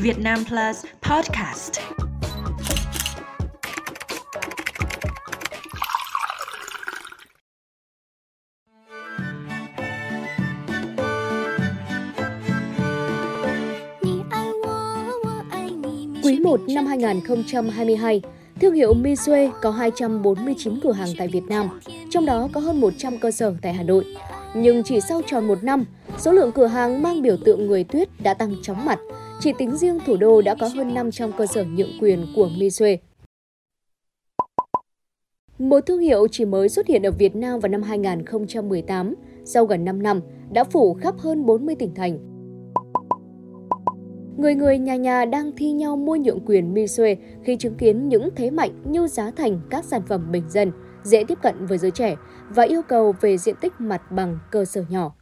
Việt Nam Plus Podcast. Quý 1 năm 2022, thương hiệu Misue có 249 cửa hàng tại Việt Nam, trong đó có hơn 100 cơ sở tại Hà Nội. Nhưng chỉ sau tròn một năm, số lượng cửa hàng mang biểu tượng người tuyết đã tăng chóng mặt. Chỉ tính riêng thủ đô đã có hơn 500 cơ sở nhượng quyền của Misue. Một thương hiệu chỉ mới xuất hiện ở Việt Nam vào năm 2018, sau gần 5 năm, đã phủ khắp hơn 40 tỉnh thành. Người người nhà nhà đang thi nhau mua nhượng quyền Misue khi chứng kiến những thế mạnh như giá thành các sản phẩm bình dân, dễ tiếp cận với giới trẻ và yêu cầu về diện tích mặt bằng cơ sở nhỏ.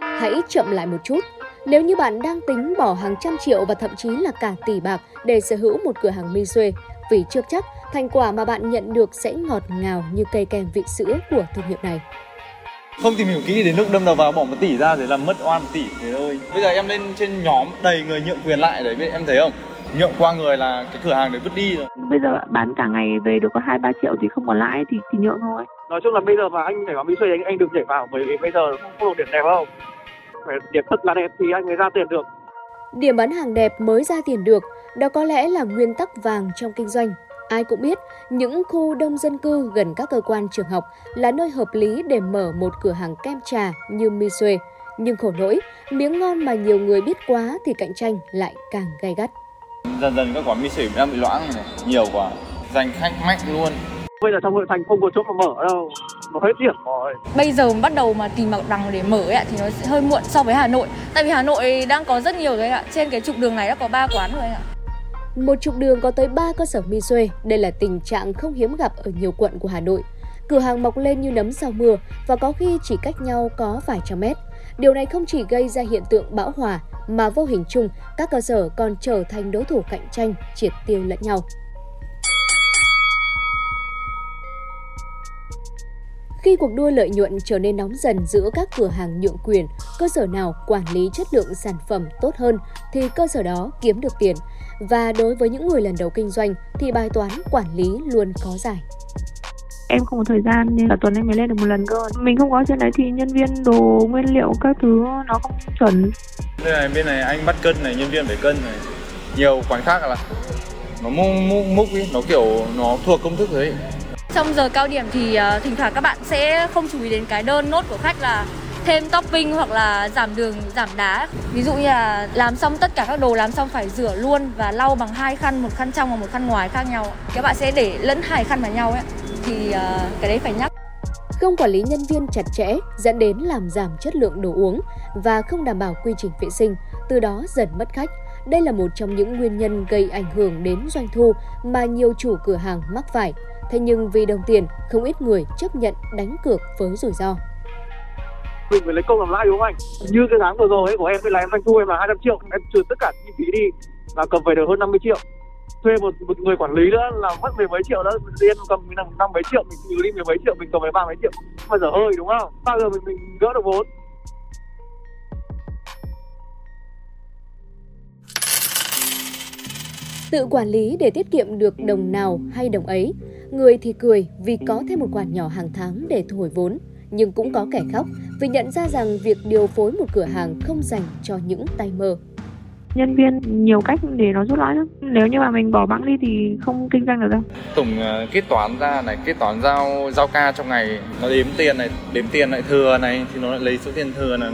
Hãy chậm lại một chút. Nếu như bạn đang tính bỏ hàng trăm triệu và thậm chí là cả tỷ bạc để sở hữu một cửa hàng Misue, vì chưa chắc thành quả mà bạn nhận được sẽ ngọt ngào như cây kem vị sữa của thương hiệu này không tìm hiểu kỹ đến lúc đâm đầu vào bỏ một tỷ ra để làm mất oan một tỷ. Thế thôi. Bây giờ em lên trên nhóm đầy người nhượng quyền lại đấy em thấy không? Nhượng qua người là cái cửa hàng đấy vứt đi rồi. Bây giờ bán cả ngày về được có hai ba triệu thì không còn lãi thì thì nhượng thôi. Nói chung là bây giờ mà anh nhảy vào mỹ xuôi anh anh đừng nhảy vào bởi vì bây giờ không, có được điểm đẹp không phải điểm thật là đẹp thì anh mới ra tiền được. Điểm bán hàng đẹp mới ra tiền được đó có lẽ là nguyên tắc vàng trong kinh doanh Ai cũng biết, những khu đông dân cư gần các cơ quan trường học là nơi hợp lý để mở một cửa hàng kem trà như Misue. Nhưng khổ nỗi, miếng ngon mà nhiều người biết quá thì cạnh tranh lại càng gay gắt. Dần dần các quán Misue đang bị loãng này, nhiều quá, giành khách mạnh luôn. Bây giờ trong hội thành không có chỗ mà mở đâu, nó hết điểm rồi. Bây giờ bắt đầu mà tìm mặt bằng để mở ấy, thì nó sẽ hơi muộn so với Hà Nội. Tại vì Hà Nội đang có rất nhiều rồi ạ. Trên cái trục đường này đã có 3 quán rồi ạ. Một trục đường có tới 3 cơ sở Misue, đây là tình trạng không hiếm gặp ở nhiều quận của Hà Nội. Cửa hàng mọc lên như nấm sau mưa và có khi chỉ cách nhau có vài trăm mét. Điều này không chỉ gây ra hiện tượng bão hòa mà vô hình chung các cơ sở còn trở thành đối thủ cạnh tranh, triệt tiêu lẫn nhau. Khi cuộc đua lợi nhuận trở nên nóng dần giữa các cửa hàng nhượng quyền, cơ sở nào quản lý chất lượng sản phẩm tốt hơn thì cơ sở đó kiếm được tiền. Và đối với những người lần đầu kinh doanh thì bài toán quản lý luôn có giải. Em không có thời gian nên là tuần em mới lên được một lần cơ. Mình không có trên đấy thì nhân viên đồ nguyên liệu các thứ nó không chuẩn. Đây này bên này anh bắt cân này nhân viên phải cân này. Nhiều quán khác là nó múc múc múc ý nó kiểu nó thuộc công thức đấy trong giờ cao điểm thì uh, thỉnh thoảng các bạn sẽ không chú ý đến cái đơn nốt của khách là thêm topping hoặc là giảm đường giảm đá ví dụ như là làm xong tất cả các đồ làm xong phải rửa luôn và lau bằng hai khăn một khăn trong và một khăn ngoài khác nhau các bạn sẽ để lẫn hai khăn vào nhau ấy thì uh, cái đấy phải nhắc không quản lý nhân viên chặt chẽ dẫn đến làm giảm chất lượng đồ uống và không đảm bảo quy trình vệ sinh, từ đó dần mất khách. Đây là một trong những nguyên nhân gây ảnh hưởng đến doanh thu mà nhiều chủ cửa hàng mắc phải. Thế nhưng vì đồng tiền, không ít người chấp nhận đánh cược với rủi ro. Mình phải lấy công làm lãi đúng không anh? Như cái tháng vừa rồi ấy của em là em doanh thu em là 200 triệu, em trừ tất cả chi phí đi là cầm về được hơn 50 triệu thuê một một người quản lý nữa là mất mười mấy triệu đó tiền cầm mình năm năm mấy triệu mình trừ đi mười mấy triệu mình cầm về ba mấy triệu bao giờ hơi đúng không bao giờ mình mình gỡ được vốn Tự quản lý để tiết kiệm được đồng nào hay đồng ấy. Người thì cười vì có thêm một khoản nhỏ hàng tháng để thu hồi vốn. Nhưng cũng có kẻ khóc vì nhận ra rằng việc điều phối một cửa hàng không dành cho những tay mơ. Nhân viên nhiều cách để nó rút lãi lắm. Nếu như mà mình bỏ bẵng đi thì không kinh doanh được đâu. Tổng uh, kết toán ra này kết toán giao giao ca trong ngày nó đếm tiền này đếm tiền lại thừa này thì nó lại lấy số tiền thừa là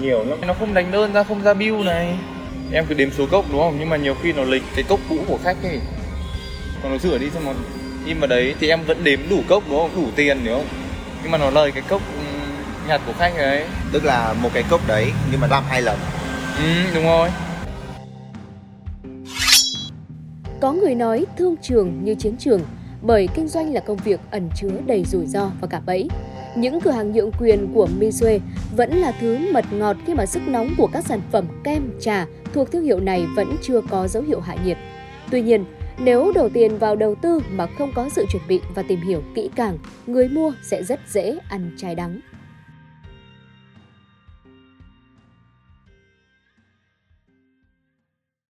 nhiều lắm. Nó không đánh đơn ra không ra bill này. Em cứ đếm số cốc đúng không? Nhưng mà nhiều khi nó lấy cái cốc cũ của khách ấy. Còn nó rửa đi xong nó in vào đấy thì em vẫn đếm đủ cốc đúng không? Đủ tiền đúng không nhưng mà nó lời cái cốc nhặt của khách ấy tức là một cái cốc đấy nhưng mà làm hai lần ừ đúng rồi Có người nói thương trường như chiến trường bởi kinh doanh là công việc ẩn chứa đầy rủi ro và cả bẫy. Những cửa hàng nhượng quyền của Misue vẫn là thứ mật ngọt khi mà sức nóng của các sản phẩm kem, trà thuộc thương hiệu này vẫn chưa có dấu hiệu hạ nhiệt. Tuy nhiên, nếu đổ tiền vào đầu tư mà không có sự chuẩn bị và tìm hiểu kỹ càng, người mua sẽ rất dễ ăn trái đắng.